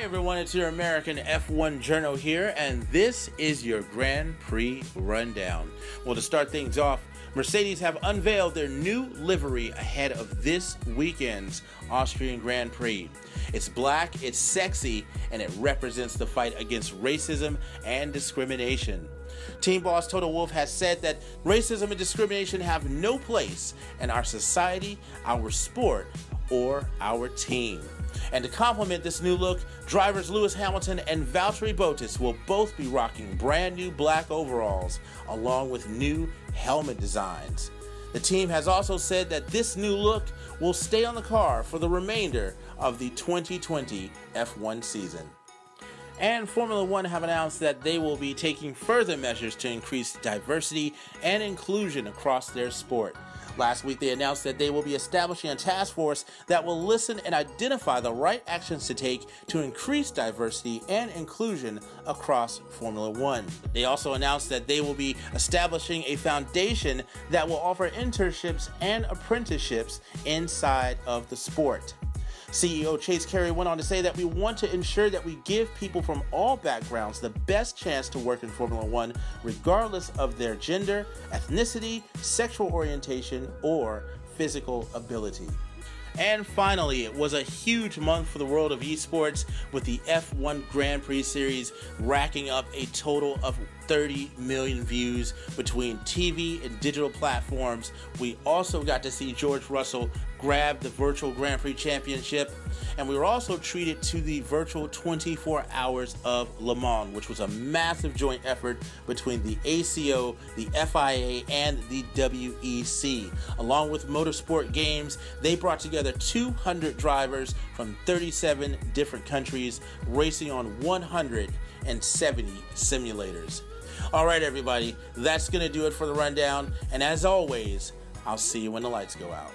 everyone, it's your American F1 Journal here, and this is your Grand Prix Rundown. Well, to start things off, Mercedes have unveiled their new livery ahead of this weekend's Austrian Grand Prix. It's black, it's sexy, and it represents the fight against racism and discrimination. Team boss Toto Wolff has said that racism and discrimination have no place in our society, our sport, or our team. And to complement this new look, drivers Lewis Hamilton and Valtteri Bottas will both be rocking brand new black overalls along with new helmet designs. The team has also said that this new look will stay on the car for the remainder of the 2020 F1 season. And Formula One have announced that they will be taking further measures to increase diversity and inclusion across their sport. Last week, they announced that they will be establishing a task force that will listen and identify the right actions to take to increase diversity and inclusion across Formula One. They also announced that they will be establishing a foundation that will offer internships and apprenticeships inside of the sport. CEO Chase Carey went on to say that we want to ensure that we give people from all backgrounds the best chance to work in Formula One, regardless of their gender, ethnicity, sexual orientation, or physical ability. And finally, it was a huge month for the world of esports with the F1 Grand Prix Series racking up a total of 30 million views between TV and digital platforms. We also got to see George Russell grab the virtual Grand Prix championship, and we were also treated to the virtual 24 hours of Le Mans, which was a massive joint effort between the ACO, the FIA, and the WEC. Along with Motorsport Games, they brought together 200 drivers from 37 different countries racing on 170 simulators. All right, everybody, that's going to do it for the rundown. And as always, I'll see you when the lights go out.